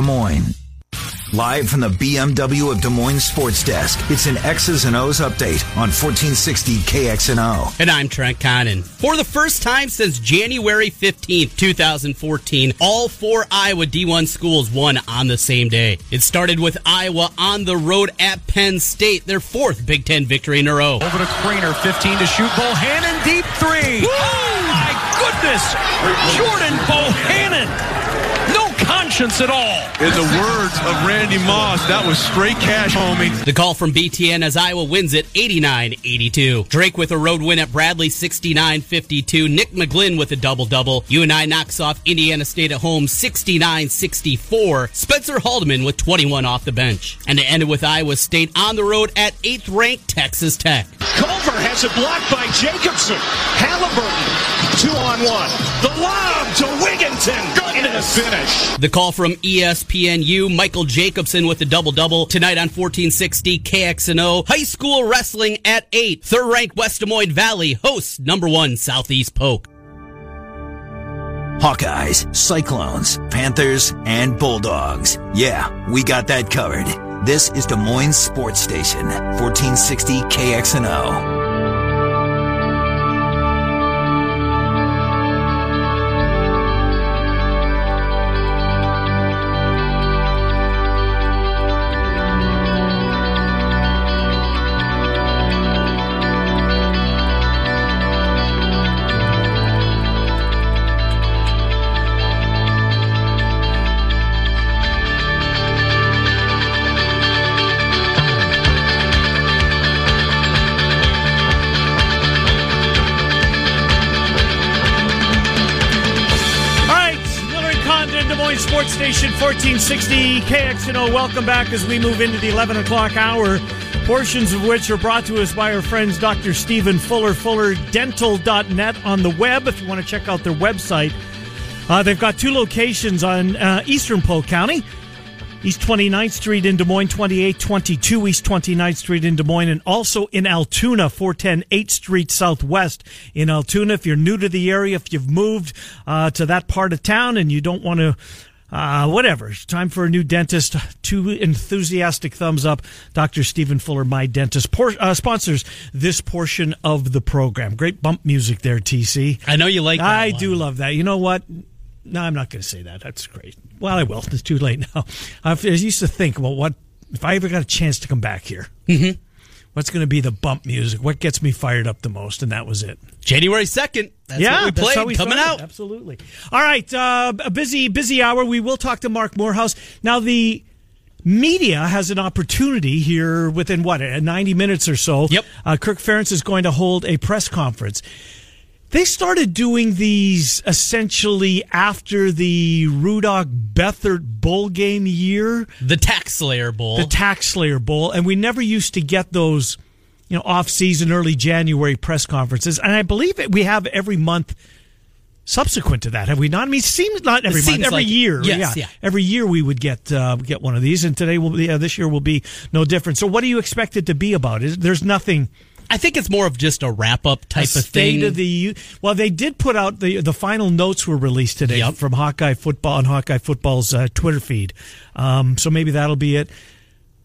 Des Moines. Live from the BMW of Des Moines Sports Desk, it's an X's and O's update on 1460 KXNO. And I'm Trent Condon. For the first time since January 15th, 2014, all four Iowa D1 schools won on the same day. It started with Iowa on the road at Penn State, their fourth Big Ten victory in a row. Over to Kriener, 15 to shoot. Bohannon deep three. Woo! Oh my goodness! Jordan Bohannon! No conscience at all. In the words of Randy Moss, that was straight cash, homie. The call from BTN as Iowa wins it 89 82. Drake with a road win at Bradley 69 52. Nick McGlynn with a double double. UNI knocks off Indiana State at home 69 64. Spencer Haldeman with 21 off the bench. And it ended with Iowa State on the road at 8th ranked Texas Tech. Culver has it blocked by Jacobson. Halliburton, two on one. The lob to Wigginton. Goodness. And a finish. The call from ESPNU, Michael Jacobson with the double double tonight on 1460 KXNO. High school wrestling at 8. Third ranked West Des Moines Valley hosts number one Southeast Polk. Hawkeyes, Cyclones, Panthers, and Bulldogs. Yeah, we got that covered. This is Des Moines Sports Station, 1460 KXNO. 760 KXNO. Welcome back as we move into the 11 o'clock hour, portions of which are brought to us by our friends Dr. Stephen Fuller, fullerdental.net on the web. If you want to check out their website, uh, they've got two locations on uh, eastern Polk County. East 29th Street in Des Moines, 2822 East 29th Street in Des Moines, and also in Altoona, 410 8th Street Southwest in Altoona. If you're new to the area, if you've moved uh, to that part of town and you don't want to uh, whatever, it's time for a new dentist. Two enthusiastic thumbs up. Dr. Stephen Fuller, my dentist, por- uh, sponsors this portion of the program. Great bump music there, TC. I know you like that I one. do love that. You know what? No, I'm not going to say that. That's great. Well, I will. It's too late now. I used to think, well, what if I ever got a chance to come back here? Mm-hmm. What's going to be the bump music? What gets me fired up the most? And that was it. January 2nd. That's yeah, what we played we coming started. out. Absolutely. All right, uh, a busy, busy hour. We will talk to Mark Morehouse now. The media has an opportunity here within what uh, 90 minutes or so. Yep. Uh, Kirk Ferentz is going to hold a press conference. They started doing these essentially after the Rudock Beathard Bowl game year The Tax Slayer Bowl. the Tax Slayer Bowl, and we never used to get those, you know, off season, early January press conferences. And I believe it, we have every month subsequent to that. Have we not? I mean, it seems not every It month, every like year. Yes, yeah. every year we would get uh, get one of these, and today will be uh, this year will be no different. So, what do you expect it to be about? Is there's nothing. I think it's more of just a wrap up type a of state thing. of the U- well, they did put out the the final notes were released today Yep. from Hawkeye Football on Hawkeye Football's uh, Twitter feed. Um, so maybe that'll be it.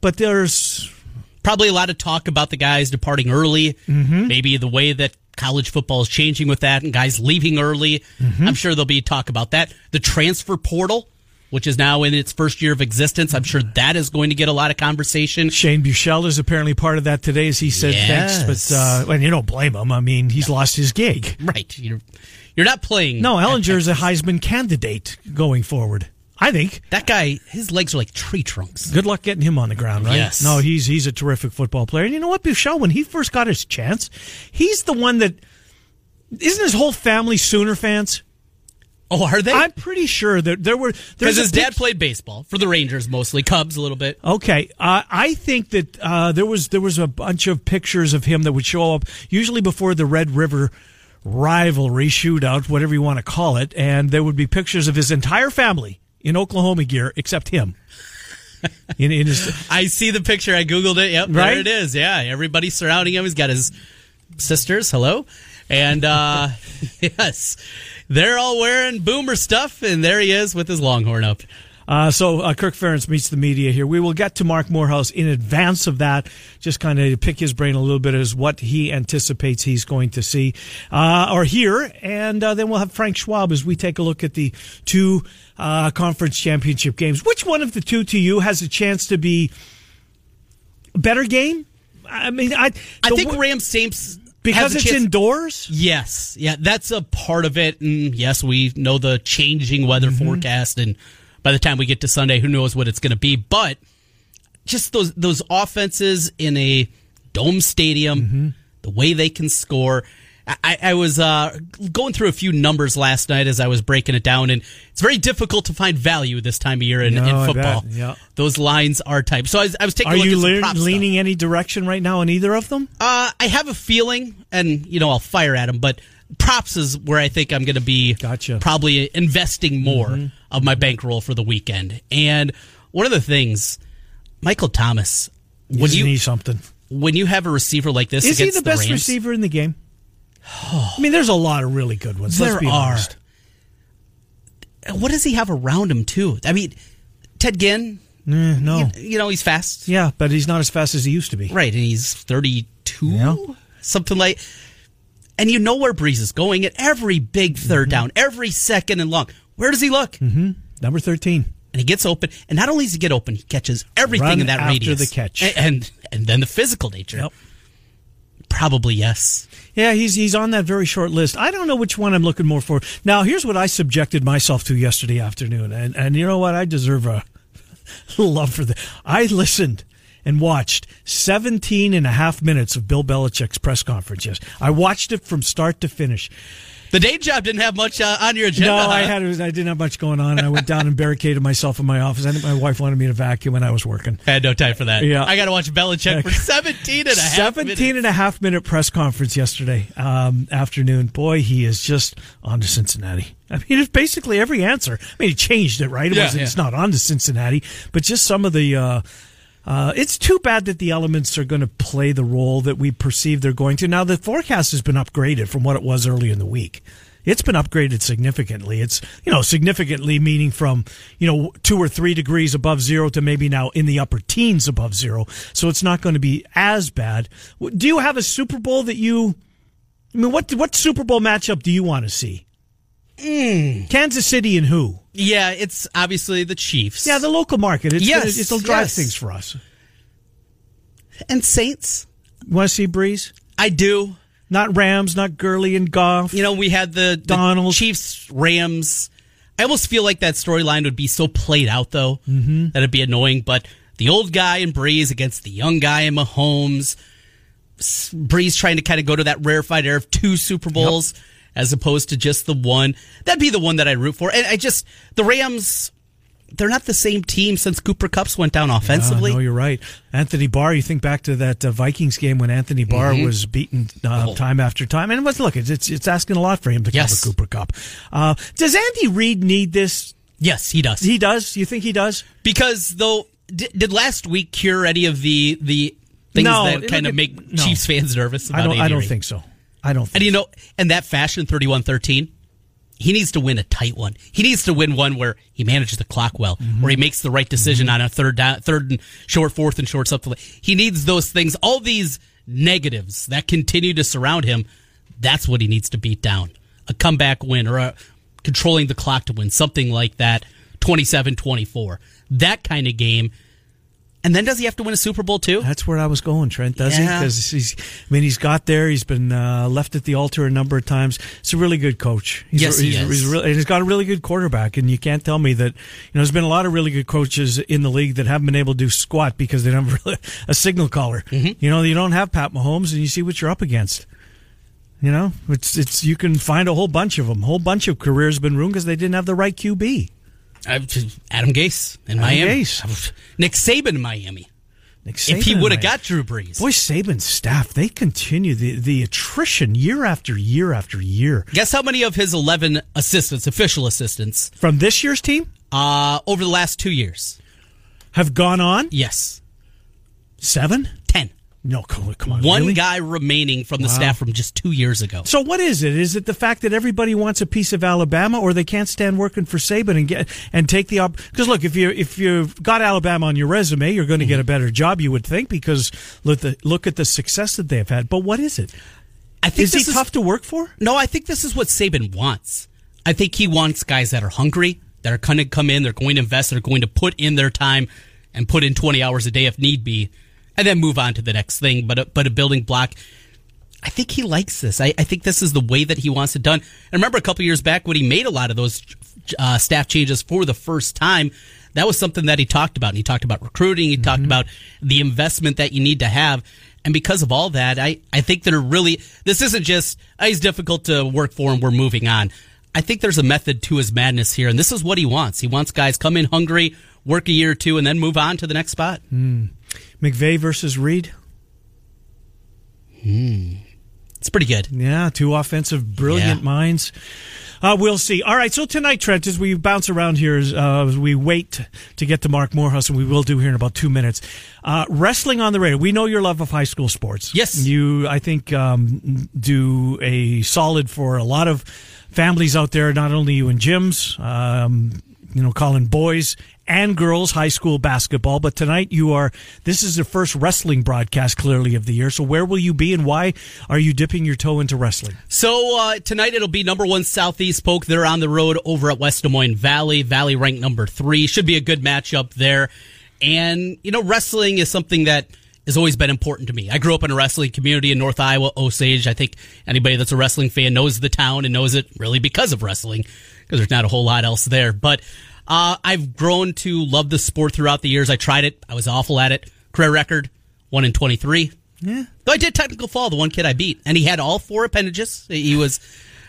But there's Probably a lot of talk about the guys departing early. Mm-hmm. Maybe the way that college football is changing with that and guys leaving early. Mm-hmm. I'm sure there'll be talk about that. The transfer portal, which is now in its first year of existence, I'm sure that is going to get a lot of conversation. Shane Buechele is apparently part of that today, as he said Yes. thanks. But uh, and you don't blame him. I mean, he's lost his gig. Right. You're, you're not playing. No, Ehlinger is a Heisman candidate going forward. I think. That guy, his legs are like tree trunks. Good luck getting him on the ground, right? Yes. No, he's he's a terrific football player. And you know what, Buechele, when he first got his chance, he's the one that isn't his whole family Sooner fans. Oh, are they? I'm pretty sure that there were Because his dad pic- played baseball for the Rangers mostly, Cubs a little bit. Okay, uh, I think that uh, there was there was a bunch of pictures of him that would show up usually before the Red River rivalry shootout, whatever you want to call it, and there would be pictures of his entire family in Oklahoma gear except him. in, in his, I see the picture. I googled it. Yep, Right? there it is. Yeah, everybody surrounding him. He's got his sisters. Hello, and uh, yes, they're all wearing boomer stuff, and there he is with his longhorn up. Uh, so uh, Kirk Ferentz meets the media here. We will get to Mark Morehouse in advance of that, just kind of pick his brain a little bit as what he anticipates he's going to see uh, or hear, and uh, then we'll have Frank Schwab as we take a look at the two uh, conference championship games. Which one of the two to you has a chance to be a better game? I mean, I I think w- Rams Saints because it's chance- indoors. Yes, yeah, that's a part of it. And yes, we know the changing weather Mm-hmm. forecast, and by the time we get to Sunday, who knows what it's going to be? But just those those offenses in a dome stadium, Mm-hmm. the way they can score. I, I was uh, going through a few numbers last night as I was breaking it down, and it's very difficult to find value this time of year in, No, in football. yeah. Those lines are tight. So I was, I was taking Are a look you le- prop stuff. leaning any direction right now on either of them? Uh, I have a feeling, and you know, I'll fire at him, but props is where I think I'm going to be. Gotcha. Mm-hmm. Probably investing more of my bankroll for the weekend. And one of the things, Michael Thomas, when you he something? when you have a receiver like this, Is he against the best Rams, receiver in the game? I mean, there's a lot of really good ones. There let's be are. honest. What does he have around him too? I mean, Ted Ginn, Eh, no. you, you know, he's fast, Yeah, but he's not as fast as he used to be. right? And he's 32, Yeah. something like. And you know where Brees is going at every big 3rd Mm-hmm. down, every second and long. Where does he look? Number 13. and he gets open. And not only does he get open, he catches everything Run in that after radius. the catch. A- and and then the physical nature. Yep. Probably yes. Yeah, he's he's on that very short list. I don't know which one I'm looking more for. Now, here's what I subjected myself to yesterday afternoon, and and you know what? I deserve a love for that. I listened and watched 17 and a half minutes of Bill Belichick's press conference. Yes, I watched it from start to finish. The day job didn't have much uh, on your agenda. No, huh? I had I didn't have much going on. I went down and barricaded myself in my office. I think my wife wanted me to vacuum, and I was working. I had no time for that. Yeah. I got to watch Belichick for 17 and a half 17 minutes. and a half minute press conference yesterday um, afternoon. Boy, he is just on to Cincinnati. I mean, it's basically every answer. I mean, he changed it, right? It Yeah, wasn't, yeah. It's not on to Cincinnati, but just some of the. Uh, uh, it's too bad that the elements are going to play the role that we perceive they're going to. Now, the forecast has been upgraded from what it was early in the week. It's been upgraded significantly. It's, you know, significantly meaning from, you know, two or three degrees above zero to maybe now in the upper teens above zero. So it's not going to be as bad. Do you have a Super Bowl that you, I mean, what, what Super Bowl matchup do you want to see? Kansas City and who? Yeah, it's obviously the Chiefs. Yeah, the local market. It's Yes, gonna, it'll drive yes. things for us. and Saints. Want to see Brees? I do. Not Rams, not Gurley and Goff. You know, we had the, Donald. Chiefs, Rams. I almost feel like that storyline would be so played out, though, Mm-hmm. that it'd be annoying. But the old guy in Brees against the young guy in Mahomes. Brees trying to kind of go to that rarefied air of two Super Bowls as opposed to just the one. That'd be the one that I'd root for. And I just, the Rams, they're not the same team since Cooper Kupps went down offensively. Ah, no, you're right. Anthony Barr. You think back to that uh, Vikings game when Anthony Barr was beaten uh, Oh. time after time, and was look, it's it's, asking a lot for him to Yes. cover Cooper Kupp. Uh, does Andy Reid need this? yes, he does. He does. You think he does? Because though, did, did last week cure any of the the things No, that kind of make no. Chiefs fans nervous? About I don't. I don't Reid? think so. I don't. Think And you so. know, in that fashion, 31-13, he needs to win a tight one. He needs to win one where he manages the clock well, Mm-hmm. where he makes the right decision on a third down, third and short, fourth and short, something. Like. He needs those things. All these negatives that continue to surround him. That's what he needs to beat down. A comeback win or a controlling the clock to win, something like that. 27-24. That kind of game. And then does he have to win a Super Bowl too? That's where I was going, Trent. Does he? Because he's. I mean, he's got there. He's been uh, left at the altar a number of times. He's a really good coach. He's Yes, he he's, is. He's really, and he's got a really good quarterback. And you can't tell me that. You know, there's been a lot of really good coaches in the league that haven't been able to do squat because they don't have really a signal caller. Mm-hmm. You know, you don't have Pat Mahomes, and you see what you're up against. You know, it's it's you can find a whole bunch of them. A whole bunch of careers have been ruined because they didn't have the right QB. Adam Gase in Adam Miami. Gase. Nick Saban in Miami. Nick if he would have got Drew Brees. Boy, Saban's staff, they continue the, the attrition year after year after year. Guess how many of his 11 assistants, official assistants, From this year's team uh, over the last two years? have gone on Yes. seven. 10. No, come on. One really? guy remaining from the Wow. staff from just two years ago. So what is it? Is it the fact that everybody wants a piece of Alabama, or they can't stand working for Saban and get and take the op? Because look, if you if you've got Alabama on your resume, you're going to get a better job, you would think, because look the look at the success that they've had. But what is it? I think Is he this tough to work for? No, I think this is what Saban wants. I think he wants guys that are hungry, that are going to come in, they're going to invest, they're going to put in their time and put in 20 hours a day if need be, and then move on to the next thing. But a, but a building block. I think he likes this. I, I think this is the way that he wants it done. And remember a couple years back when he made a lot of those uh, staff changes for the first time, that was something that he talked about. And he talked about recruiting. He talked mm-hmm. about the investment that you need to have. And because of all that, I, I think that are really, this isn't just, oh, he's difficult to work for and we're moving on. I think there's a method to his madness here. And this is what he wants. He wants guys come in hungry, work a year or two, and then move on to the next spot. Hmm. McVay versus Reid. Hmm. It's pretty good. Yeah, two offensive, brilliant Yeah. minds. Uh, we'll see. All right, so tonight, Trent, as we bounce around here, as, uh, as we wait to get to Mark Morehouse, and we will do here in about two minutes. Uh, wrestling on the radio. We know your love of high school sports. Yes. you, I think, um, do a solid for a lot of families out there. Not only you and Jim's, um, you know, calling boys and girls high school basketball. But tonight you are, this is the first wrestling broadcast clearly of the year. So where will you be and why are you dipping your toe into wrestling? So uh, tonight it'll be number one Southeast Polk. They're on the road over at West Des Moines Valley. Valley ranked number three. Should be a good matchup there. And you know, wrestling is something that has always been important to me. I grew up in a wrestling community in North Iowa, Osage. I think anybody that's a wrestling fan knows the town and knows it really because of wrestling, because there's not a whole lot else there. But uh, I've grown to love the sport throughout the years. I tried it. I was awful at it. Career record one in twenty three. Yeah. Though I did technical fall, the one kid I beat, and he had all four appendages. He was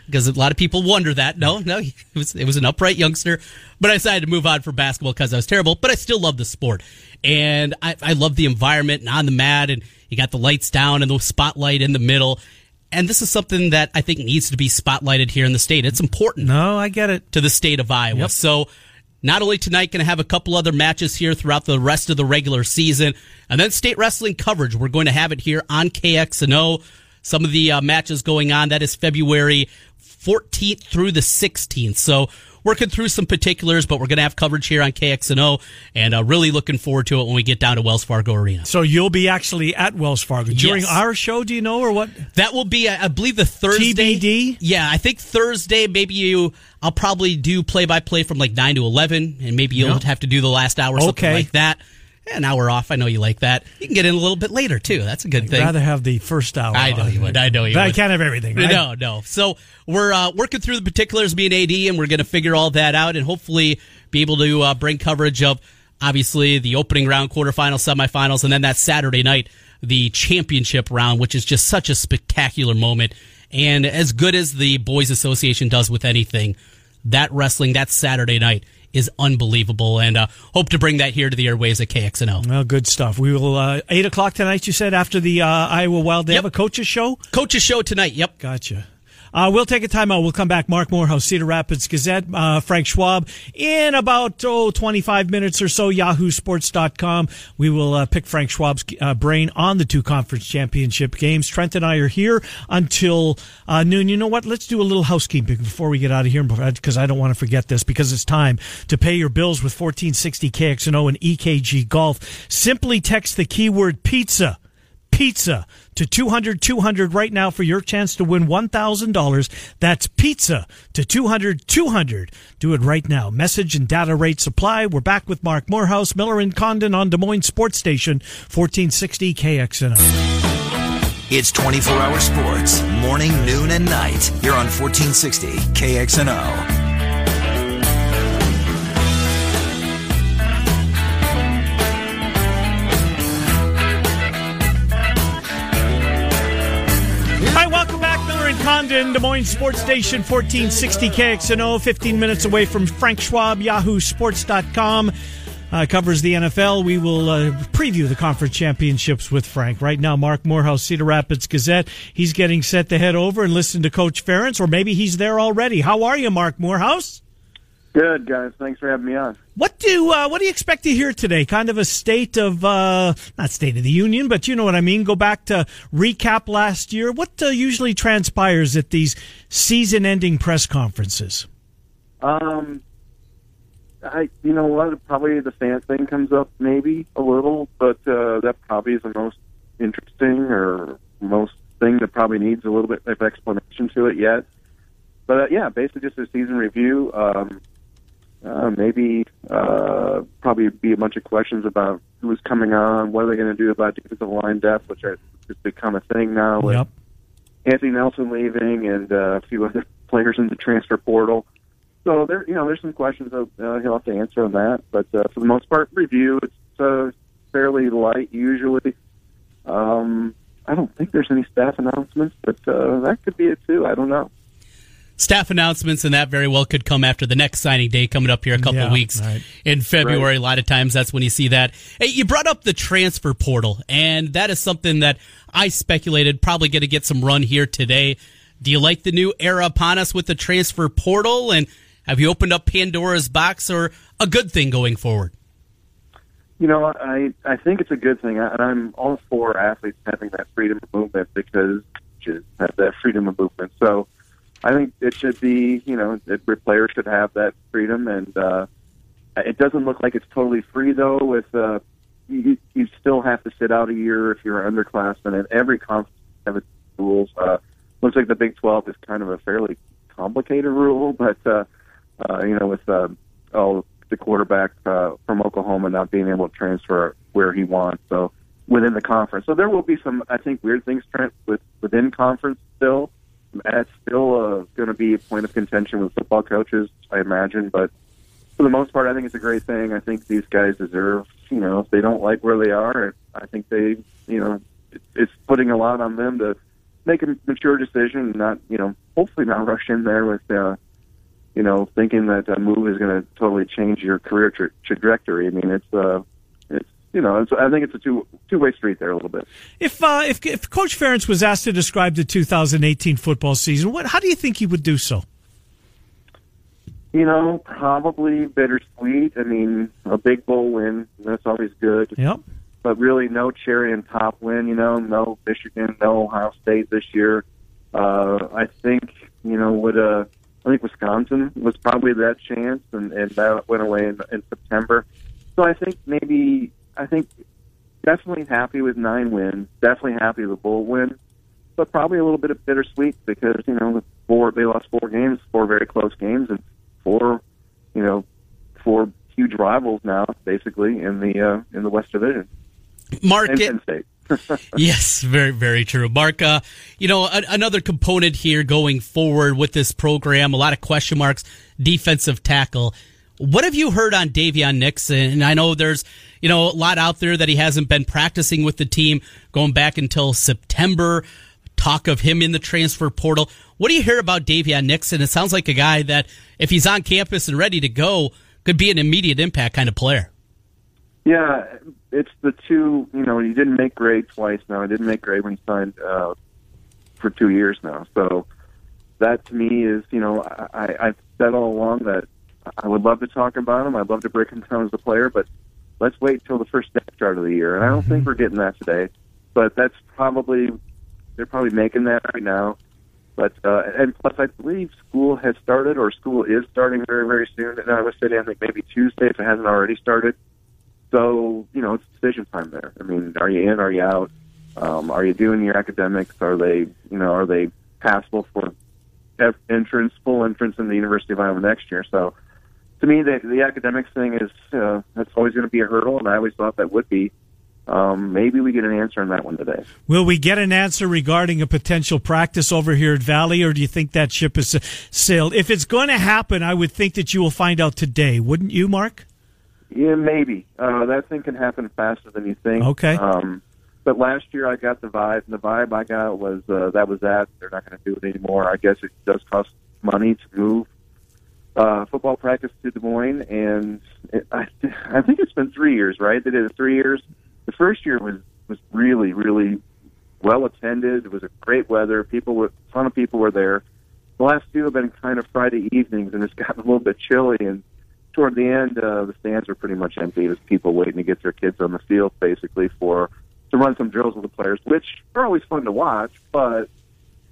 because a lot of people wonder that. No, no, it was it was an upright youngster. But I decided to move on for basketball because I was terrible. But I still love the sport, and I, I love the environment and on the mat, and you got the lights down and the spotlight in the middle. And this is something that I think needs to be spotlighted here in the state. It's important No, I get it. to the state of Iowa. Yep. So not only tonight going to have a couple other matches here throughout the rest of the regular season, and then state wrestling coverage. We're going to have it here on KXNO. Some of the uh, matches going on. That is February 14th through the 16th. So working through some particulars, but we're going to have coverage here on KXNO, and uh, really looking forward to it when we get down to Wells Fargo Arena. So you'll be actually at Wells Fargo during Yes. our show, do you know, or what? That will be, I believe, the Thursday. TBD? Yeah, I think Thursday. Maybe you. I'll probably do play by play from like nine to eleven, and maybe you'll Yeah. have to do the last hour, something Okay. like that. An hour off. I know you like that. You can get in a little bit later too. That's a good thing. I'd rather have the first hour. I know you would. I know you But I can't have everything. Right? No, no. So we're uh, working through the particulars, me and AD, and we're going to figure all that out, and hopefully be able to uh, bring coverage of obviously the opening round, quarterfinals, semifinals, and then that Saturday night, the championship round, which is just such a spectacular moment. And as good as the Boys Association does with anything, that wrestling that Saturday night is unbelievable, and uh, hope to bring that here to the airways at KXNO. Well, good stuff. We will uh, eight o'clock tonight. You said after the uh, Iowa Wild. They Yep. have a coaches show. Coach's show tonight. Yep. Gotcha. Uh, we'll take a timeout. We'll come back. Mark Morehouse, Cedar Rapids Gazette, uh, Frank Schwab. In about, oh, 25 minutes or so, yahoosports.com. We will uh, pick Frank Schwab's uh, brain on the two conference championship games. Trent and I are here until uh, noon. You know what? Let's do a little housekeeping before we get out of here because I don't want to forget this because it's time to pay your bills with 1460 KXNO and EKG Golf. Simply text the keyword pizza pizza to 200 200 right now for your chance to win $1,000. That's pizza to 200 200. Do it right now. Message and data rates apply. We're back with Mark Morehouse, Miller and Condon on Des Moines Sports Station 1460 KXNO. It's 24 hour sports, morning, noon, and night. You're on 1460 KXNO. And Condon, Des Moines Sports Station 1460 KXNO, 15 minutes away from Frank Schwab, yahoosports.com. Uh, covers the NFL. We will uh, preview the conference championships with Frank. Right now, Mark Morehouse, Cedar Rapids Gazette. He's getting set to head over and listen to Coach Ferentz, or maybe he's there already. How are you, Mark Morehouse? Good, guys. Thanks for having me on. What do uh, what do you expect to hear today? Kind of a state of uh, not state of the union, but you know what I mean. Go back to recap last year. What uh, usually transpires at these season-ending press conferences? Um, I you know what? Probably the fan thing comes up maybe a little, but uh, that probably is the most interesting or most thing that probably needs a little bit of explanation to it yet. But uh, yeah, basically just a season review. Um, uh, maybe uh, probably be a bunch of questions about who's coming on, what are they going to do about defensive line depth, which has become a thing now with Yep. Anthony Nelson leaving and uh, a few other players in the transfer portal. So there, you know, there's some questions that uh, he'll have to answer on that. But uh, for the most part, review it's uh, fairly light usually. Um, I don't think there's any staff announcements, but uh, that could be it too. I don't know. Staff announcements, and that very well could come after the next signing day coming up here a couple Yeah, weeks right. in February. Right. A lot of times that's when you see that. Hey, you brought up the transfer portal, and that is something that I speculated probably going to get some run here today. Do you like the new era upon us with the transfer portal? And have you opened up Pandora's box or a good thing going forward? You know, I I think it's a good thing, and I'm all for athletes having that freedom of movement because coaches have that freedom of movement. So I think it should be, you know, that players should have that freedom, and uh, it doesn't look like it's totally free though. With uh, you, you still have to sit out a year if you're an underclassman, and every conference has its rules. Uh, looks like the Big 12 is kind of a fairly complicated rule, but uh, uh, you know, with uh, all the quarterback uh, from Oklahoma not being able to transfer where he wants, so within the conference. So there will be some, I think, weird things Trent, with within conference still. That's still uh, going to be a point of contention with football coaches, I imagine. But for the most part, I think it's a great thing. I think these guys deserve, you know, if they don't like where they are, I think they, you know, it's putting a lot on them to make a mature decision, and not, you know, hopefully not rush in there with, uh, you know, thinking that a move is going to totally change your career tra- trajectory. I mean, it's, uh, you know, it's, I think it's a two two way street there a little bit. If uh, if if Coach Ferentz was asked to describe the 2018 football season, what how do you think he would do so? You know, probably bittersweet. I mean, a big bowl win, that's always good. Yep. But really, no cherry and top win. You know, no Michigan, no Ohio State this year. Uh, I think you know what. Uh, I think Wisconsin was probably that chance, and, and that went away in, in September. So I think maybe I think definitely happy with nine wins. Definitely happy with a bowl win, but probably a little bit of bittersweet because you know the four they lost four games, four very close games, and four you know four huge rivals now basically in the uh, in the West Division Mark, and Penn State. Yes, very, very true. Mark, uh, you know, a, another component here going forward with this program, a lot of question marks, defensive tackle. What have you heard on Daviyon Nixon? And I know there's, you know, a lot out there that he hasn't been practicing with the team going back until September. Talk of him in the transfer portal. What do you hear about Daviyon Nixon? It sounds like a guy that, if he's on campus and ready to go, could be an immediate impact kind of player. Yeah, it's the two. You know, he didn't make grade twice now. He didn't make grade when he signed uh, for two years now. So that to me is, you know, I, I've said all along that I would love to talk about him. I'd love to break him down as a player, but let's wait till the first start of the year. And I don't think we're getting that today. But that's probably they're probably making that right now. But uh, and plus, I believe school has started, or school is starting very, very soon. And I was saying, I think maybe Tuesday if it hasn't already started. So you know, it's decision time there. I mean, are you in? Are you out? Um, are you doing your academics? Are they, you know, are they passable for entrance, full entrance in the University of Iowa next year? So, to me, the, the academics thing is uh, that's always going to be a hurdle, and I always thought that would be. Um, maybe we get an answer on that one today. Will we get an answer regarding a potential practice over here at Valley, or do you think that ship has sailed? If it's going to happen, I would think that you will find out today, wouldn't you, Mark? Yeah, maybe. Uh, that thing can happen faster than you think. Okay. Um, but last year I got the vibe, and the vibe I got was uh, that was that. They're not going to do it anymore. I guess it does cost money to move uh, football practice to Des Moines, and it, I, I think it's been three years, right? They did it three years. The first year was was really, really well attended. It was a great weather. People were, a ton of people were there. The last two have been kind of Friday evenings, and it's gotten a little bit chilly and toward the end, uh, the stands are pretty much empty. There's people waiting to get their kids on the field, basically for to run some drills with the players, which are always fun to watch. But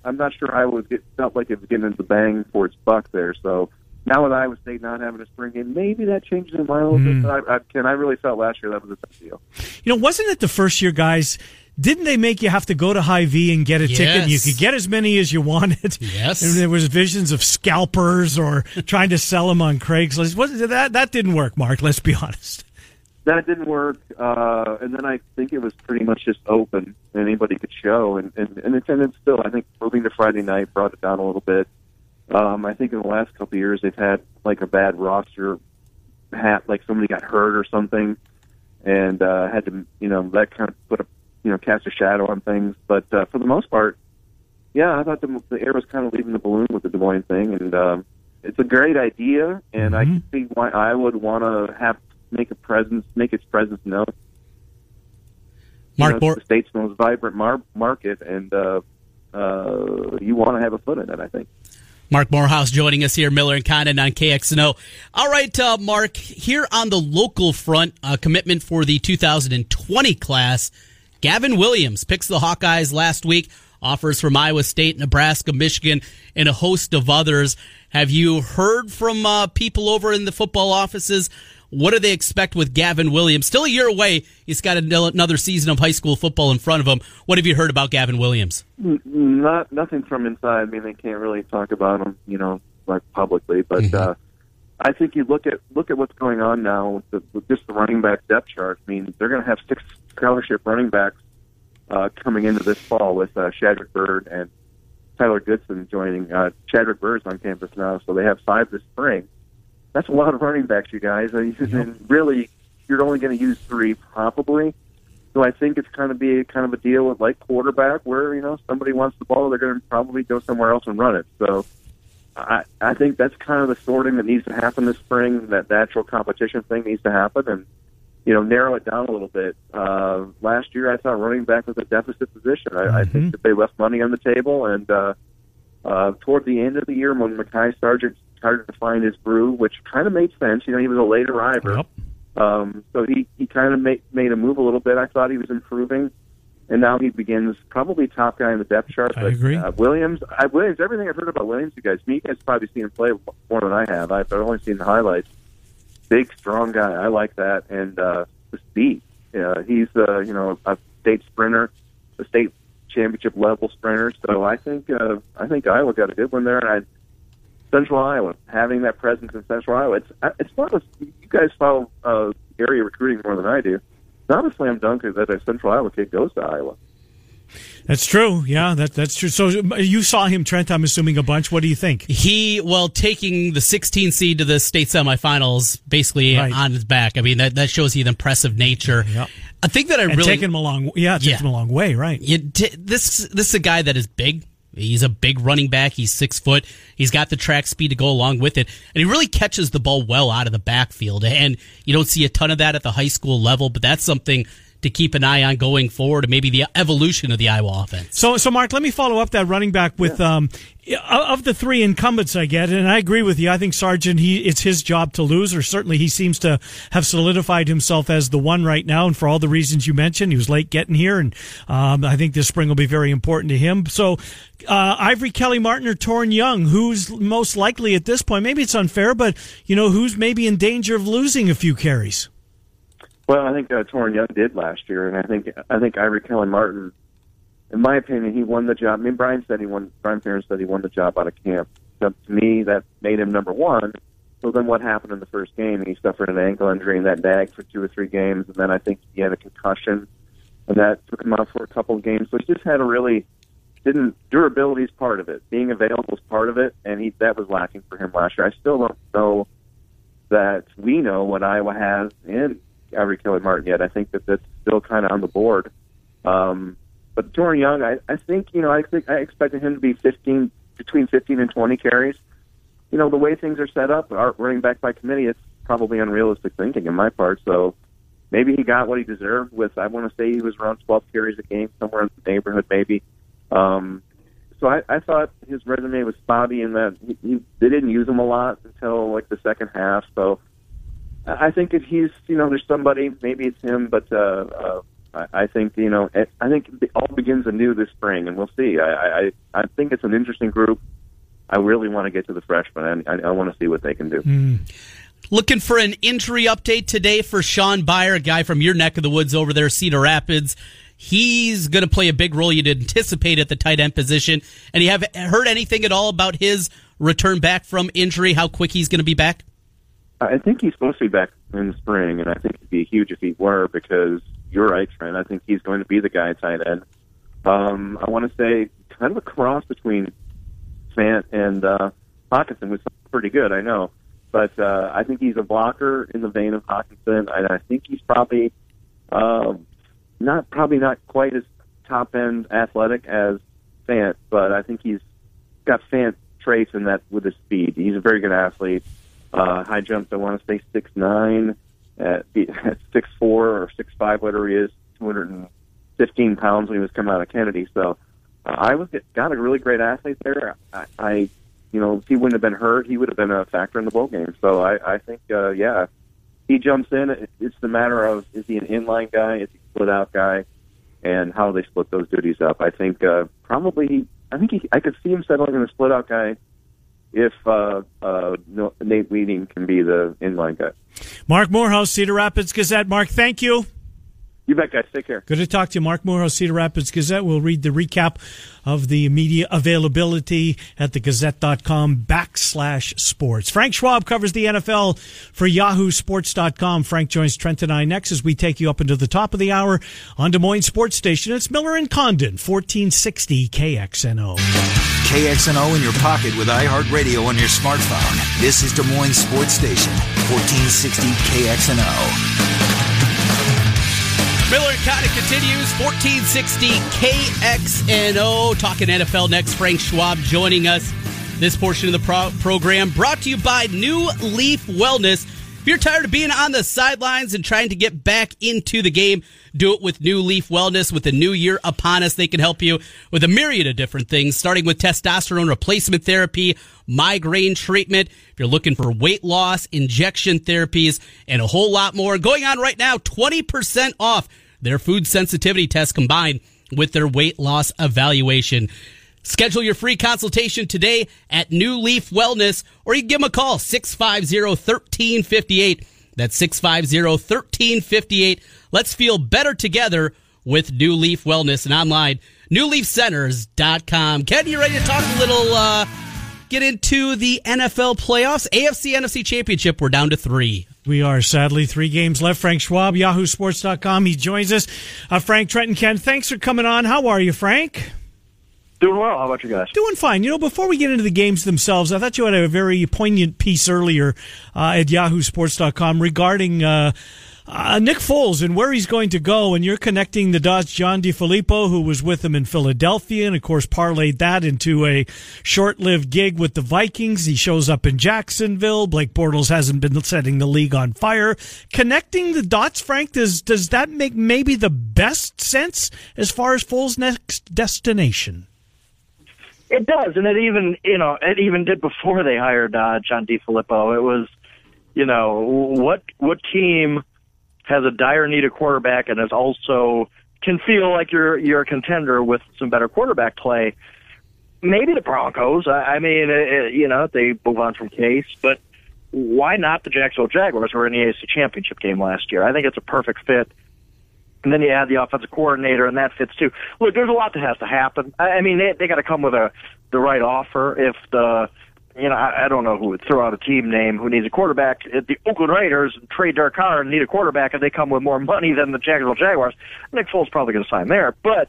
I'm not sure I would get felt like it was getting into the bang for its buck there. So now with Iowa State not having a spring game, maybe that changes their mind a little bit. But I, I, Ken, I really felt last year that was a tough deal. You know, wasn't it the first year, guys? Didn't they make you have to go to Hy-Vee and get a Yes. ticket? And you could get as many as you wanted. Yes. And there was visions of scalpers or trying to sell them on Craigslist. What, that that didn't work, Mark. Let's be honest. That didn't work, uh, and then I think it was pretty much just open. And anybody could show, and and, and attendance still. I think moving to Friday night brought it down a little bit. Um, I think in the last couple of years they've had like a bad roster, hat like somebody got hurt or something, and uh, had to you know that kind of put a you know cast a shadow on things. But uh, for the most part, yeah, I thought the, the air was kind of leaving the balloon with the Des Moines thing, and um, it's a great idea, and I can see why I would want to have make a presence, make its presence known. Mark you know, Bor- the state's most vibrant mar- market, and uh, uh, you want to have a foot in it. I think. Mark Morehouse joining us here, Miller and Condon on KXNO. All right, uh, Mark, here on the local front, commitment for the 2020 class. Gavin Williams picks the Hawkeyes last week, offers from Iowa State, Nebraska, Michigan, and a host of others. Have you heard from uh, people over in the football offices? What do they expect with Gavin Williams? Still a year away. He's got another season of high school football in front of him. What have you heard about Gavin Williams? Not nothing from inside. I mean, they can't really talk about them, you know, like publicly. But uh, I think you look at look at what's going on now with, the, with just the running back depth chart. I mean, they're going to have six scholarship running backs uh, coming into this fall with uh, Shadrick Byrd and Tyler Goodson joining. Uh, Shadrick Byrd's on campus now, so they have five this spring. That's a lot of running backs, you guys. Uh, you- And really, you're only going to use three probably. So I think it's kind of be kind of a deal with like quarterback, where you know somebody wants the ball, they're going to probably go somewhere else and run it. So I I think that's kind of the sorting that needs to happen this spring. That natural competition thing needs to happen, and you know narrow it down a little bit. Uh, last year, I thought running back was a deficit position. I, I think that they left money on the table, and uh, uh, toward the end of the year, when Mekhi Sargent started to find his groove, which kind of made sense. You know, he was a late arriver. Yep. Um, so he, he kind of made, made a move a little bit. I thought he was improving. And now he begins probably top guy in the depth chart. I but, agree. Uh, Williams, I, Williams, everything I've heard about Williams, you guys, me, you guys probably seen him play more than I have. I've only seen the highlights. Big, strong guy. I like that. And uh, the speed. Uh, he's, uh, you know, a state sprinter, a state championship level sprinter. So I think, uh, I think Iowa got a good one there. And I, Central Iowa, having that presence in Central Iowa, it's it's not a, you guys follow uh, area recruiting more than I do. It's not a slam dunk that a Central Iowa kid goes to Iowa. That's true. Yeah, that that's true. So uh, you saw him, Trent. I'm assuming a bunch. What do you think? He, well, taking the 16 seed to the state semifinals basically Right. on his back. I mean, that, that shows you the impressive nature. Yep. I think that I And really taking him a long. Yeah, it Yeah. him a long way. Right. you t- this this is a guy that is big. He's a big running back. He's six foot. He's got the track speed to go along with it, and he really catches the ball well out of the backfield. And you don't see a ton of that at the high school level, but that's something to keep an eye on going forward, and maybe the evolution of the Iowa offense. So, so Mark, let me follow up that running back with um, of the three incumbents I get, and I agree with you. I think Sargent, he it's his job to lose, or certainly he seems to have solidified himself as the one right now, and for all the reasons you mentioned, he was late getting here, and um, I think this spring will be very important to him. So, uh, Ivory Kelly Martin or Toren Young, who's most likely at this point? Maybe it's unfair, but you know who's maybe in danger of losing a few carries. Well, I think uh, Toren Young did last year, and I think I think Ivory Kelly Martin, in my opinion, he won the job. I mean, Brian said he won. Brian Ferentz said he won the job out of camp. So to me, that made him number one. So then, what happened in the first game? He suffered an ankle injury and that nagged for two or three games, and then I think he had a concussion, and that took him out for a couple of games. So he just had a really didn't durability is part of it. Being available is part of it, and he that was lacking for him last year. I still don't know that we know what Iowa has in Ivory Kelly Martin yet. I think that that's still kind of on the board. Um, but Toren Young, I, I think you know, I think I expected him to be 15 between 15 and 20 carries. You know, the way things are set up, our running back by committee, it's probably unrealistic thinking in my part. So maybe he got what he deserved. With I want to say he was around 12 carries a game, somewhere in the neighborhood, maybe. Um, so I, I thought his resume was spotty in that he, he, they didn't use him a lot until like the second half. So I think if he's, you know, there's somebody, maybe it's him, but uh, uh, I, think, you know, I think it all begins anew this spring, and we'll see. I, I, I think it's an interesting group. I really want to get to the freshmen. I, I, I want to see what they can do. Mm. Looking for an injury update today for Shaun Beyer, a guy from your neck of the woods over there, Cedar Rapids. He's going to play a big role you'd anticipate at the tight end position. And you have heard anything at all about his return back from injury, how quick he's going to be back? I think he's supposed to be back in spring, and I think it'd be huge if he were because you're right, Trent. I think he's going to be the guy tight end. Um, I want to say kind of a cross between Fant and uh, Hockenson, which pretty good, I know. But uh, I think he's a blocker in the vein of Hockenson, and I think he's probably uh, not probably not quite as top end athletic as Fant, but I think he's got Fant traits in that with his speed. He's a very good athlete. Uh, high jumps, I want to say six nine, at, at six four or six five, whatever he is, two hundred and fifteen pounds when he was coming out of Kennedy. So uh, I was got a really great athlete there. I, I, you know, if he wouldn't have been hurt, he would have been a factor in the bowl game. So I, I think, uh, yeah, he jumps in. It, it's the matter of is he an inline guy, is he a split out guy, and how they split those duties up. I think uh, probably, I think he, I could see him settling in a split out guy if uh, uh, Nate Wieting can be the inline guy. Mark Morehouse, Cedar Rapids Gazette. Mark, thank you. You bet, guys. Take care. Good to talk to you. Mark Morehouse, Cedar Rapids Gazette. We'll read the recap of the media availability at thegazette.com backslash sports. Frank Schwab covers the NFL for yahoosports.com. Frank joins Trent and I next as we take you up into the top of the hour on Des Moines Sports Station. It's Miller and Condon, 1460 KXNO. KXNO in your pocket with iHeartRadio on your smartphone. This is Des Moines Sports Station, 1460 KXNO. Miller and Condon continues 1460 KXNO. Talking NFL next. Frank Schwab joining us. This portion of the pro- program brought to you by New Leaf Wellness. If you're tired of being on the sidelines and trying to get back into the game, do it with New Leaf Wellness. With the new year upon us, they can help you with a myriad of different things, starting with testosterone replacement therapy, migraine treatment. If you're looking for weight loss, injection therapies, and a whole lot more, going on right now, 20% off their food sensitivity test combined with their weight loss evaluation. Schedule your free consultation today at New Leaf Wellness, or you can give them a call, 650-1358. That's 650-1358. Let's feel better together with New Leaf Wellness and online, newleafcenters.com. Ken, you ready to talk a little, uh, get into the NFL playoffs? AFC NFC Championship, we're down to three. We are sadly three games left. Frank Schwab, yahoosports.com. He joins us. Uh, Frank Trenton Ken, thanks for coming on. How are you, Frank? Doing well. How about you guys? Doing fine. You know, before we get into the games themselves, I thought you had a very poignant piece earlier uh, at yahoosports.com regarding uh, uh, Nick Foles and where he's going to go. And you're connecting the dots. John DeFilippo, who was with him in Philadelphia, and of course parlayed that into a short-lived gig with the Vikings. He shows up in Jacksonville. Blake Bortles hasn't been setting the league on fire. Connecting the dots, Frank, does does that make maybe the best sense as far as Foles' next destination? It does, and it even you know it even did before they hired uh, John DeFilippo. It was you know what what team has a dire need of quarterback and is also can feel like you're you're a contender with some better quarterback play. Maybe the Broncos. I, I mean, it, you know, they move on from Case, but why not the Jacksonville Jaguars who were in the AFC Championship game last year? I think it's a perfect fit. And then you add the offensive coordinator, and that fits too. Look, there's a lot that has to happen. I, I mean, they they got to come with a the right offer. If the you know, I, I don't know who would throw out a team name who needs a quarterback. If the Oakland Raiders trade Derek Carr and need a quarterback, and they come with more money than the Jacksonville Jaguars, Nick Foles probably going to sign there. But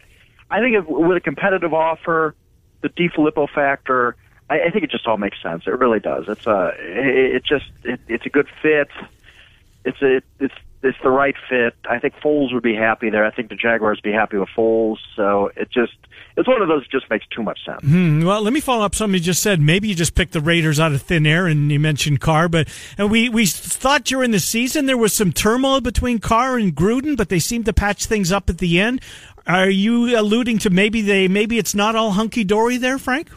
I think if, with a competitive offer, the DeFilippo factor, I, I think it just all makes sense. It really does. It's a, it, it just, it, it's a good fit. It's a, it's it's the right fit. I think Foles would be happy there. I think the Jaguars would be happy with Foles. So it just it's one of those that just makes too much sense. Hmm. Well, let me follow up something you just said. Maybe you just picked the Raiders out of thin air, and you mentioned Carr, but and we we thought during the season there was some turmoil between Carr and Gruden, but they seemed to patch things up at the end. Are you alluding to maybe they maybe it's not all hunky dory there, Frank?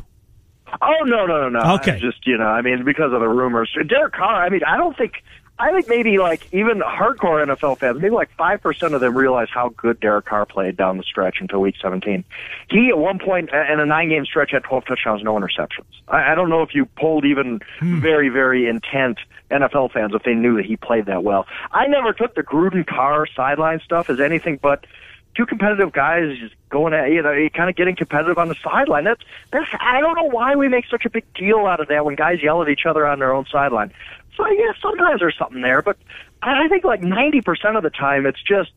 Oh no no no no. Okay, I just you know I mean because of the rumors, Derek Carr. I mean I don't think I think maybe like even hardcore NFL fans, maybe like five percent of them realize how good Derek Carr played down the stretch until week seventeen. He at one point in a nine game stretch had twelve touchdowns, no interceptions. I, I don't know if you polled even hmm. very, very intent NFL fans if they knew that he played that well. I never took the Gruden Carr sideline stuff as anything but two competitive guys just going at you know kind of getting competitive on the sideline. That's that's I don't know why we make such a big deal out of that when guys yell at each other on their own sideline. So yeah, sometimes there's something there, but I think like ninety percent of the time it's just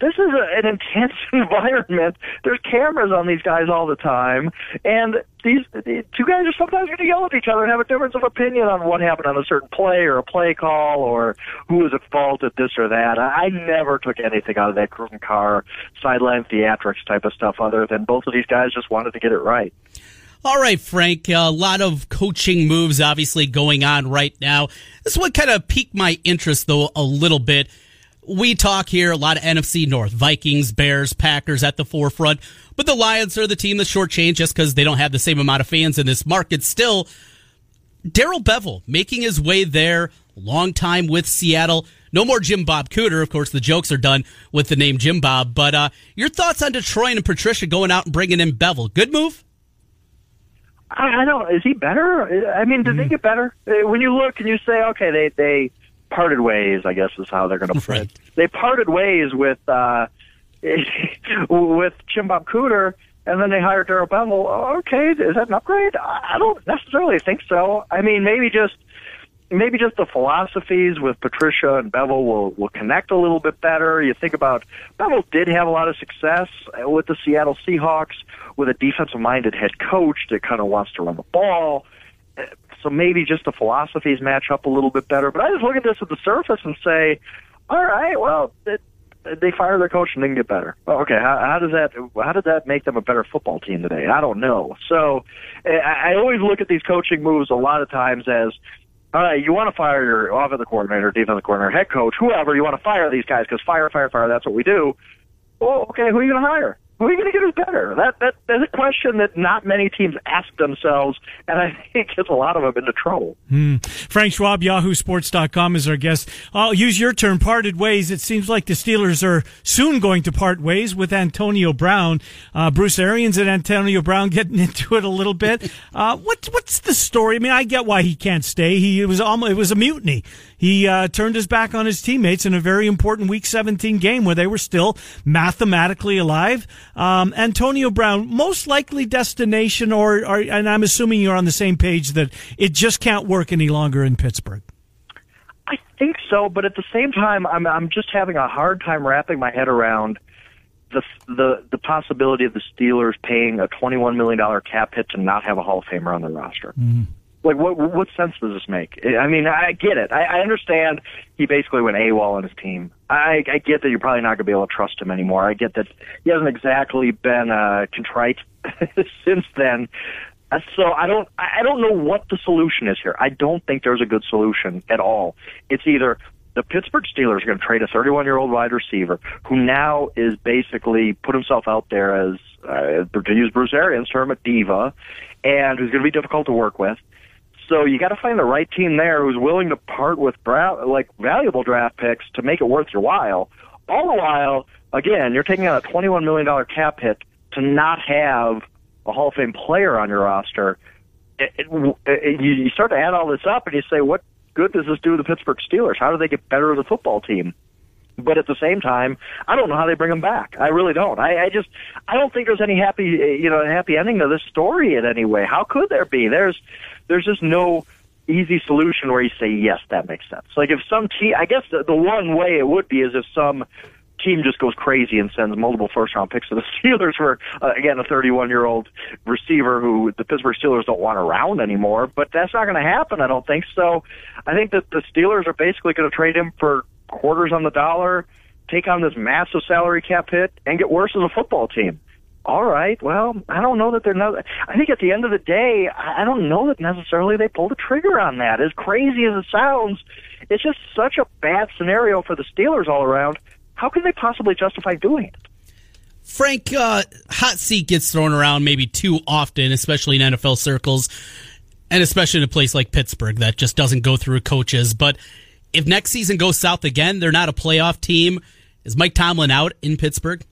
this is a, an intense environment. There's cameras on these guys all the time, and these, these two guys are sometimes going to yell at each other and have a difference of opinion on what happened on a certain play or a play call or who was at fault at this or that. I, I never took anything out of that Gruden Carr sideline theatrics type of stuff, other than both of these guys just wanted to get it right. All right, Frank. A lot of coaching moves obviously going on right now. This one kind of piqued my interest, though, a little bit we talk here a lot of NFC North, Vikings, Bears, Packers at the forefront, but the Lions are the team that's shortchanged just because they don't have the same amount of fans in this market. Still, Darrell Bevell making his way there, long time with Seattle. No more Jim Bob Cooter. Of course, the jokes are done with the name Jim Bob. But uh, your thoughts on Detroit and Patricia going out and bringing in Bevell? Good move. I, I don't. Is he better? I mean, did mm. they get better? Uh, when you look and you say, okay, they they parted ways. I guess is how they're going to put it. They parted ways with uh, with Jim Bob Cooter, and then they hired Darrell Bevell. Okay, is that an upgrade? I don't necessarily think so. I mean, maybe just maybe just the philosophies with Patricia and Bevell will will connect a little bit better. You think about Bevell did have a lot of success with the Seattle Seahawks with a defensive minded head coach that kind of wants to run the ball so maybe just the philosophies match up a little bit better. But I just look at this at the surface and say, all right, well, it, they fire their coach and didn't get better. Okay, how, how does that how did that make them a better football team today? I don't know. So eh, I, I always look at these coaching moves a lot of times as all right, you want to fire your offensive coordinator, defensive coordinator, head coach, whoever. You want to fire these guys because fire, fire, fire. That's what we do. Well, okay, who are you going to hire? Who are you going to get who's better? That that that's a question that not many teams ask themselves, and I think gets a lot of them into trouble. Hmm. Frank Schwab, YahooSports.com is our guest. I'll use your term, parted ways. It seems like the Steelers are soon going to part ways with Antonio Brown. Uh, Bruce Arians and Antonio Brown getting into it a little bit. Uh, what what's the story? I mean, I get why he can't stay. He was almost it was a mutiny. He uh, turned his back on his teammates in a very important Week 17 game where they were still mathematically alive. Um, Antonio Brown, most likely destination, or, or, and I'm assuming you're on the same page that it just can't work any longer in Pittsburgh. I think so, but at the same time, I'm I'm just having a hard time wrapping my head around the the the possibility of the Steelers paying a 21 million dollar cap hit to not have a Hall of Famer on their roster. Mm-hmm. Like, what what sense does this make? I mean, I get it. I, I understand he basically went AWOL on his team. I, I get that you're probably not going to be able to trust him anymore. I get that he hasn't exactly been uh, contrite since then. Uh, so I don't I don't know what the solution is here. I don't think there's a good solution at all. It's either the Pittsburgh Steelers are going to trade a 31 year old wide receiver who now is basically put himself out there as, uh, to use Bruce Arians' term, a diva, and who's going to be difficult to work with. So you got to find the right team there who's willing to part with like valuable draft picks to make it worth your while. All the while, again, you're taking out a $21 million cap hit to not have a Hall of Fame player on your roster. It, it, it, you start to add all this up and you say, what good does this do to the Pittsburgh Steelers? How do they get better as a football team? But at the same time, I don't know how they bring them back. I really don't. I, I just, I don't think there's any happy, you know, happy ending to this story in any way. How could there be? There's, there's just no easy solution where you say yes, that makes sense. Like if some team, I guess the, the one way it would be is if some team just goes crazy and sends multiple first round picks to the Steelers for uh, again a 31 year old receiver who the Pittsburgh Steelers don't want around anymore. But that's not going to happen. I don't think so. I think that the Steelers are basically going to trade him for quarters on the dollar, take on this massive salary cap hit, and get worse as a football team all right, well, I don't know that they're not. I think at the end of the day, I don't know that necessarily they pulled the trigger on that. As crazy as it sounds, it's just such a bad scenario for the Steelers all around. How can they possibly justify doing it? Frank, uh, hot seat gets thrown around maybe too often, especially in NFL circles, and especially in a place like Pittsburgh that just doesn't go through coaches. But if next season goes south again, they're not a playoff team. Is Mike Tomlin out in Pittsburgh?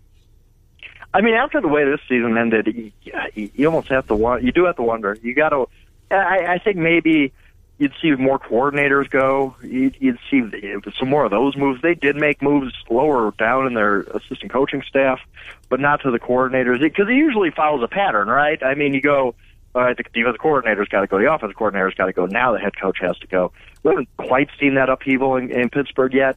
I mean, after the way this season ended, you, almost have to want. You do have to wonder. You got to. I, I think maybe you'd see more coordinators go. You'd, you'd see some more of those moves. They did make moves lower down in their assistant coaching staff, but not to the coordinators because it usually follows a pattern, right? I mean, you go. All right, the defensive coordinator's got to go. The offensive coordinator's got to go. Now the head coach has to go. We haven't quite seen that upheaval in, in Pittsburgh yet.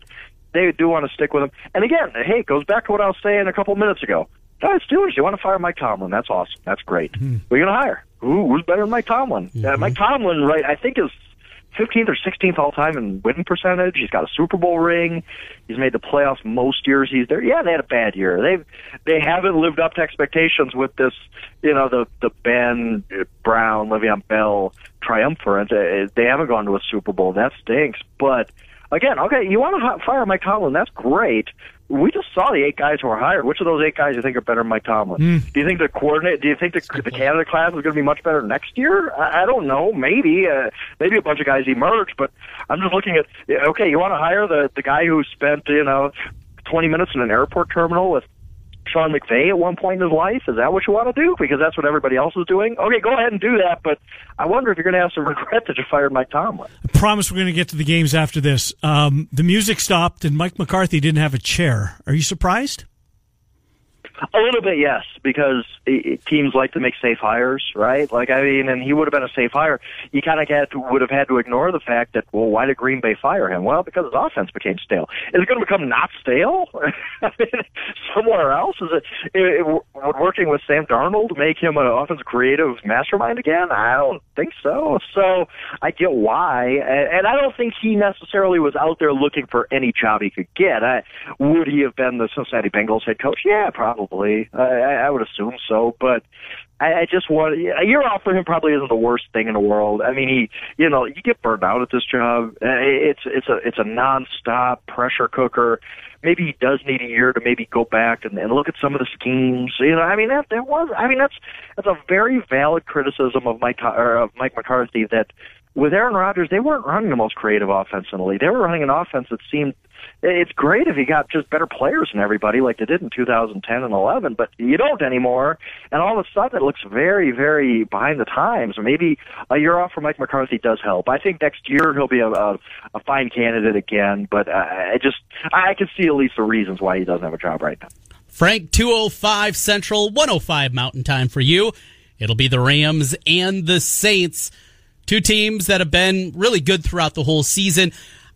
They do want to stick with him. And again, hey, it goes back to what I was saying a couple of minutes ago. Guys, Steelers, you want to fire Mike Tomlin? That's awesome. That's great. Mm-hmm. Who are you going to hire? Who, who's better than Mike Tomlin? Mm-hmm. Uh, Mike Tomlin, right? I think is 15th or 16th all time in winning percentage. He's got a Super Bowl ring. He's made the playoffs most years he's there. Yeah, they had a bad year. They they haven't lived up to expectations with this, you know, the the Ben Brown, Le'Veon Bell triumvirate. Uh, they haven't gone to a Super Bowl. That stinks. But again, okay, you want to fire Mike Tomlin? That's great we just saw the eight guys who were hired. Which of those eight guys do you think are better than Mike Tomlin? Mm. Do you think the coordinate? Do you think the, the Canada class is going to be much better next year? I, I don't know. Maybe, uh, maybe a bunch of guys emerge. But I'm just looking at. Okay, you want to hire the the guy who spent you know 20 minutes in an airport terminal with Sean McVay at one point in his life? Is that what you want to do? Because that's what everybody else is doing. Okay, go ahead and do that. But I wonder if you're going to have some regret that you fired Mike Tomlin. I promise we're going to get to the games after this. Um, the music stopped and Mike McCarthy didn't have a chair. Are you surprised? A little bit, yes, because teams like to make safe hires, right? Like, I mean, and he would have been a safe hire. You kind of had to, would have had to ignore the fact that, well, why did Green Bay fire him? Well, because his offense became stale. Is it going to become not stale? I mean, somewhere else? Is it, it, it working with Sam Darnold make him an offensive creative mastermind again? I don't think so. So I get why, and, and I don't think he necessarily was out there looking for any job he could get. I, would he have been the Cincinnati Bengals head coach? Yeah, probably probably. I, I would assume so, but I, I just want a year off for him probably isn't the worst thing in the world. I mean, he, you know, you get burned out at this job. Uh, it's it's a it's a nonstop pressure cooker. Maybe he does need a year to maybe go back and, and look at some of the schemes. You know, I mean that that was. I mean that's that's a very valid criticism of Mike or of Mike McCarthy that with Aaron Rodgers, they weren't running the most creative offense in the league. They were running an offense that seemed it's great if you got just better players than everybody like they did in 2010 and 11, but you don't anymore. And all of a sudden, it looks very, very behind the times. Maybe a year off for Mike McCarthy does help. I think next year he'll be a, a, a fine candidate again, but uh, I just I can see at least the reasons why he doesn't have a job right now. Frank, 205 Central, 105 Mountain Time for you. It'll be the Rams and the Saints. Two teams that have been really good throughout the whole season.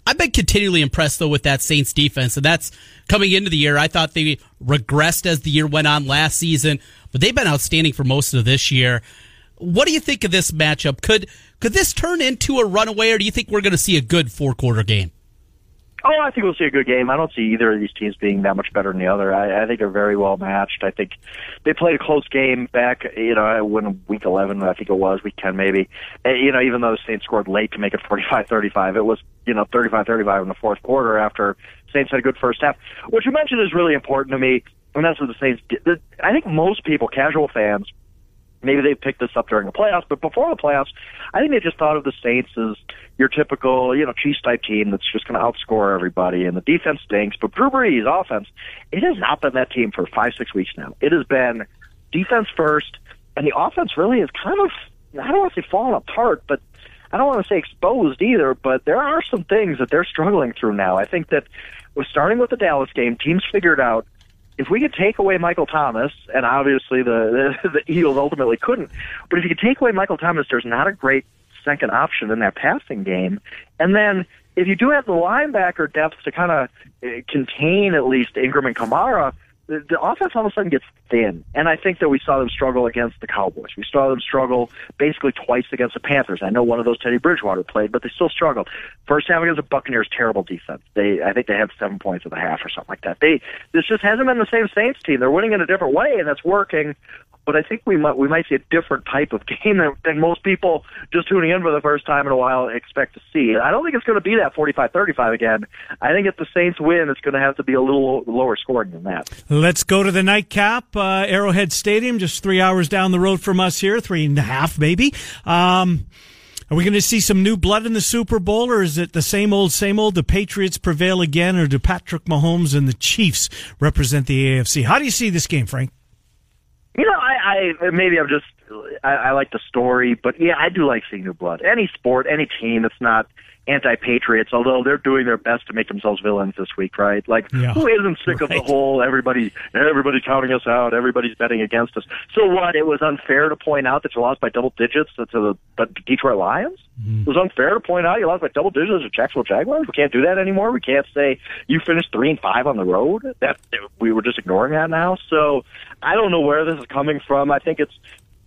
I've been continually impressed though with that Saints defense, and that's coming into the year. I thought they regressed as the year went on last season, but they've been outstanding for most of this year. What do you think of this matchup? Could could this turn into a runaway, or do you think we're going to see a good four quarter game? Oh, I think we'll see a good game. I don't see either of these teams being that much better than the other. I, I think they're very well matched. I think they played a close game back, you know, when week 11, I think it was, week 10 maybe. And, you know, even though the Saints scored late to make it 45-35, it was, you know, 35-35 in the fourth quarter after Saints had a good first half. What you mentioned is really important to me, and that's what the Saints did. I think most people, casual fans, maybe they picked this up during the playoffs, but before the playoffs, I think they just thought of the Saints as your typical, you know, Chiefs type team that's just going to outscore everybody, and the defense stinks. But Drew Brees' offense, it has not been that team for five, six weeks now. It has been defense first, and the offense really is kind of, I don't want to say falling apart, but I don't want to say exposed either, but there are some things that they're struggling through now. I think that was starting with the Dallas game, teams figured out if we could take away Michael Thomas, and obviously the, the the Eagles ultimately couldn't, but if you could take away Michael Thomas, there's not a great second option in that passing game. And then if you do have the linebacker depth to kind of eh, contain at least Ingram and Kamara, the, offense all of a sudden gets thin. And I think that we saw them struggle against the Cowboys. We saw them struggle basically twice against the Panthers. I know one of those Teddy Bridgewater played, but they still struggled. First half against the Buccaneers, terrible defense. They, I think they had seven points at the half or something like that. They, this just hasn't been the same Saints team. They're winning in a different way, and that's working but I think we might we might see a different type of game than, than most people just tuning in for the first time in a while expect to see. I don't think it's going to be that 45-35 again. I think if the Saints win, it's going to have to be a little lower scoring than that. Let's go to the nightcap, uh, Arrowhead Stadium, just three hours down the road from us here, three and a half maybe. Um, Are we going to see some new blood in the Super Bowl, or is it the same old, same old? The Patriots prevail again, or do Patrick Mahomes and the Chiefs represent the AFC? How do you see this game, Frank? You know, I, I maybe I'm just I, I like the story, but yeah, I do like seeing new blood. Any sport, any team that's not anti-patriots, although they're doing their best to make themselves villains this week, right? Like, Yeah. who isn't sick of the whole everybody, everybody's counting us out, everybody's betting against us. So what? It was unfair to point out that you lost by double digits to the, the Detroit Lions. Mm-hmm. It was unfair to point out you lost by double digits to Jacksonville Jaguars. We can't do that anymore. We can't say you finished three and five on the road. That we were just ignoring that now. So I don't know where this is coming from. I think it's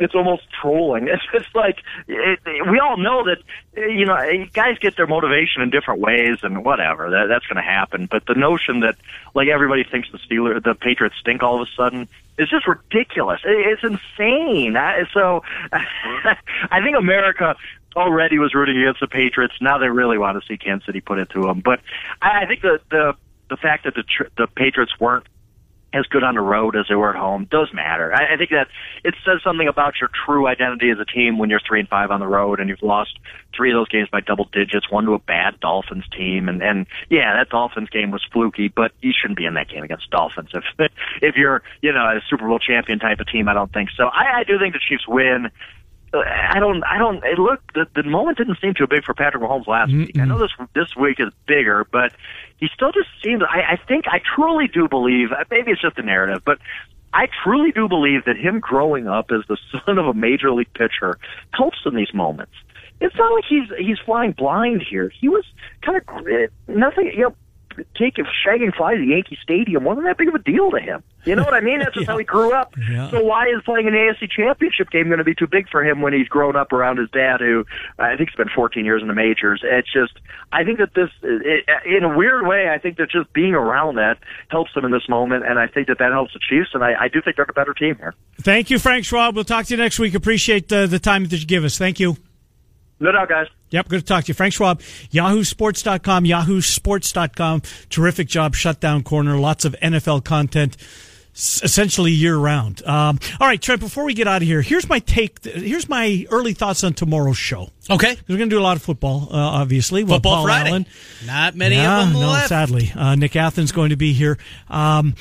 it's almost trolling. It's just like it, we all know that you know guys get their motivation in different ways, and whatever that, that's going to happen. But the notion that like everybody thinks the Steelers, the Patriots stink all of a sudden is just ridiculous. It, it's insane. I, so I think America already was rooting against the Patriots. Now they really want to see Kansas City put it to them. But I, I think the the the fact that the the Patriots weren't as good on the road as they were at home does matter. I, I think that it says something about your true identity as a team when you're three and five on the road and you've lost three of those games by double digits, one to a bad Dolphins team, and and yeah, that Dolphins game was fluky, but you shouldn't be in that game against Dolphins if if you're you know a Super Bowl champion type of team. I don't think so. I, I do think the Chiefs win. I don't. I don't. It look the, the moment didn't seem too big for Patrick Mahomes last week. I know this this week is bigger, but he still just seems. I, I think I truly do believe. Uh, maybe it's just a narrative, but I truly do believe that him growing up as the son of a major league pitcher helps in these moments. It's not like he's he's flying blind here. He was kind of eh, nothing. You know, taking shagging flies at Yankee Stadium wasn't that big of a deal to him. You know what I mean? That's just how he grew up. Yeah. So why is playing an AFC Championship game going to be too big for him when he's grown up around his dad, who I think spent 14 years in the majors? It's just, I think that this, it, in a weird way, I think that just being around that helps him in this moment, and I think that that helps the Chiefs, and I, I do think they're a better team here. Thank you, Frank Schwab. We'll talk to you next week. Appreciate uh, the time that you give us. Thank you. No doubt, guys. Yep, good to talk to you. Frank Schwab, yahoosports.com, yahoosports.com. Terrific job, shutdown corner, lots of NFL content, essentially year round. Um, all right, Trent, before we get out of here, here's my take, here's my early thoughts on tomorrow's show. Okay. We're going to do a lot of football, uh, obviously. Football Friday. Allen. Not many them no, left. sadly. Uh, Nick Athens going to be here. Um,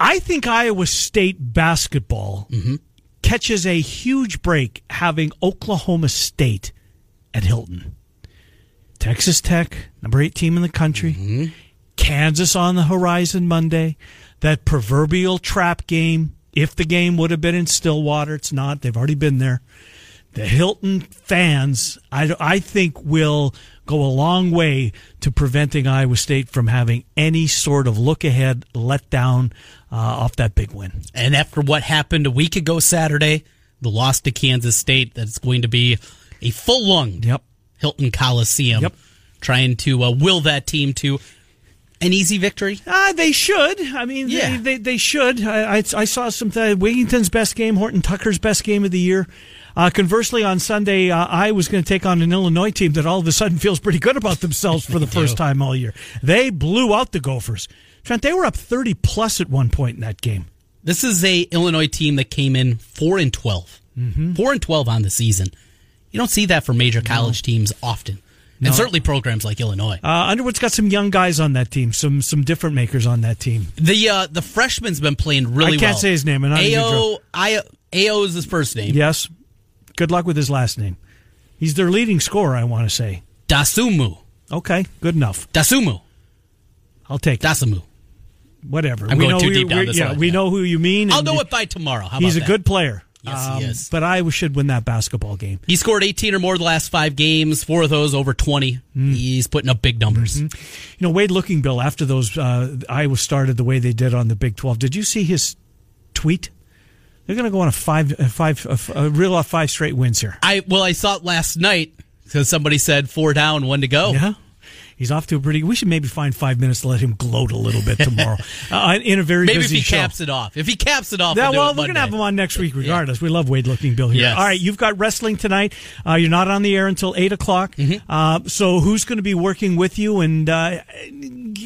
I think Iowa State basketball Mm-hmm. catches a huge break having Oklahoma State at Hilton. Texas Tech, number eight team in the country. Mm-hmm. Kansas on the horizon Monday. That proverbial trap game. If the game would have been in Stillwater, it's not. They've already been there. The Hilton fans, I, I think, will go a long way to preventing Iowa State from having any sort of look ahead, let down uh, off that big win. And after what happened a week ago Saturday, the loss to Kansas State, that's going to be a full lunged Yep. Hilton Coliseum. Yep. Trying to uh, will that team to an easy victory. Uh, they should. I mean, Yeah. they, they, they should. I, I, I saw some th- Wigginton's best game, Horton Tucker's best game of the year. Uh, conversely, on Sunday, uh, I was going to take on an Illinois team that all of a sudden feels pretty good about themselves for the first time all year. They blew out the Gophers. Trent, they were up 30 plus at one point in that game. This is a Illinois team that came in four and 12 Mm-hmm. Four and twelve on the season. You don't see that for major college teams often, and certainly programs like Illinois. Uh, Underwood's got some young guys on that team, some some different makers on that team. The uh, the freshman's been playing really I well. can't say his name, and Ayo I Ayo is his first name. Yes. Good luck with his last name. He's their leading scorer, I want to say. Dasumu. Okay, good enough. Dasumu. I'll take it. Dasumu. Whatever. I'm we going know too who- deep down this Yeah, one, we yeah. know who you mean. I'll know it by tomorrow. How He's a that? good player. Um, Yes, he is. But Iowa should win that basketball game. He scored 18 or more the last five games. Four of those over 20. Hmm. He's putting up big numbers. You know, Wade Looking Bill, after those uh, Iowa started the way they did on the Big 12, did you see his tweet? They're going to go on a five, a five, a real off five straight wins here. I well, I saw it last night because somebody said four down, one to go. Yeah. He's off to a pretty. We should maybe find five minutes to let him gloat a little bit tomorrow uh, in a very Maybe if he show. caps it off. If he caps it off, Yeah, we'll, well we're going to have him on next week regardless. We love Wade Looking Bill here. Yes. All right, you've got wrestling tonight. Uh, you're not on the air until 8 o'clock. Mm-hmm. Uh, so who's going to be working with you? And uh,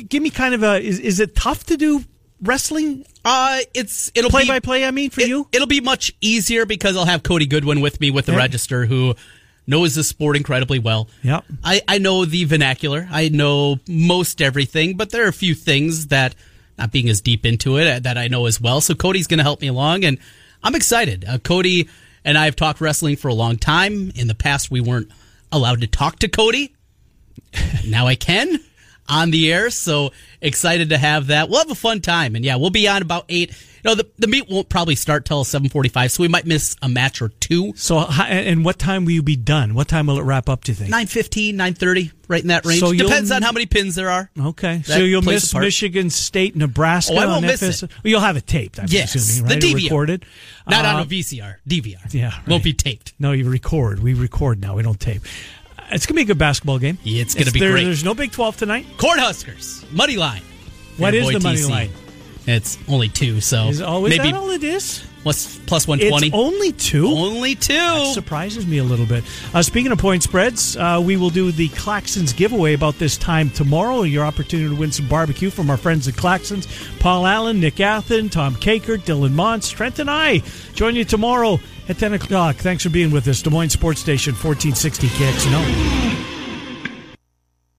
give me kind of a. Is, is it tough to do wrestling Uh, it's it'll play be, by play? I mean, for it, you? It'll be much easier because I'll have Cody Goodwin with me with the Yeah. Register, who knows the sport incredibly well. Yep. I, I know the vernacular. I know most everything, but there are a few things that, not being as deep into it, uh, that I know as well. So Cody's going to help me along, and I'm excited. Uh, Cody and I have talked wrestling for a long time. In the past, we weren't allowed to talk to Cody. now I can on the air. So excited to have that. We'll have a fun time, and yeah, we'll be on about eight. Know, the, the meet won't probably start till seven forty-five, so we might miss a match or two. So, and what time will you be done? What time will it wrap up? Do you think? 9.15, 9.30, right in that range. So Depends on how many pins there are. Okay, so you'll miss. Michigan State, Nebraska. Oh, I won't on miss FS it. Well, you'll have it taped. I'm Yes, assuming, the right? Or DVR. recorded. Not on Uh, a VCR, DVR. Yeah, Won't be taped. No, you record. We record now. We don't tape. Uh, It's gonna be a good basketball game. Yeah, it's gonna be there- great. There's no Big Twelve tonight. Cornhuskers, money line. What is the money TC. line? It's only two, so Is, oh, is maybe that all it is? plus, plus 120. It's only two. only two. That surprises me a little bit. Uh, speaking of point spreads, uh, we will do the Claxons giveaway about this time tomorrow. Your opportunity to win some barbecue from our friends at Claxons. Paul Allen, Nick Athen, Tom Kakert, Dylan Mons, Trent, and I join you tomorrow at 10 o'clock. Thanks for being with us. Des Moines Sports Station, 1460 KXNO.